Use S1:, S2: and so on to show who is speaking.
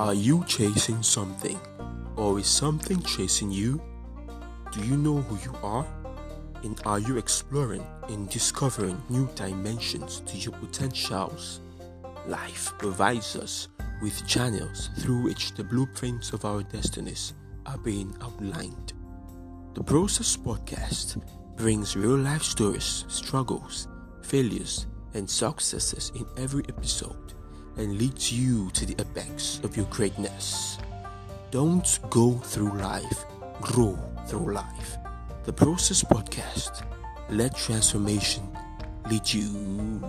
S1: Are you chasing something? Or is something chasing you? Do you know who you are? And are you exploring and discovering new dimensions to your potentials? Life provides us with channels through which the blueprints of our destinies are being outlined. The Process Podcast brings real life stories, struggles, failures, and successes in every episode and leads you to the apex of your greatness. Don't go through life, grow through life. The Process Podcast. Let transformation lead you.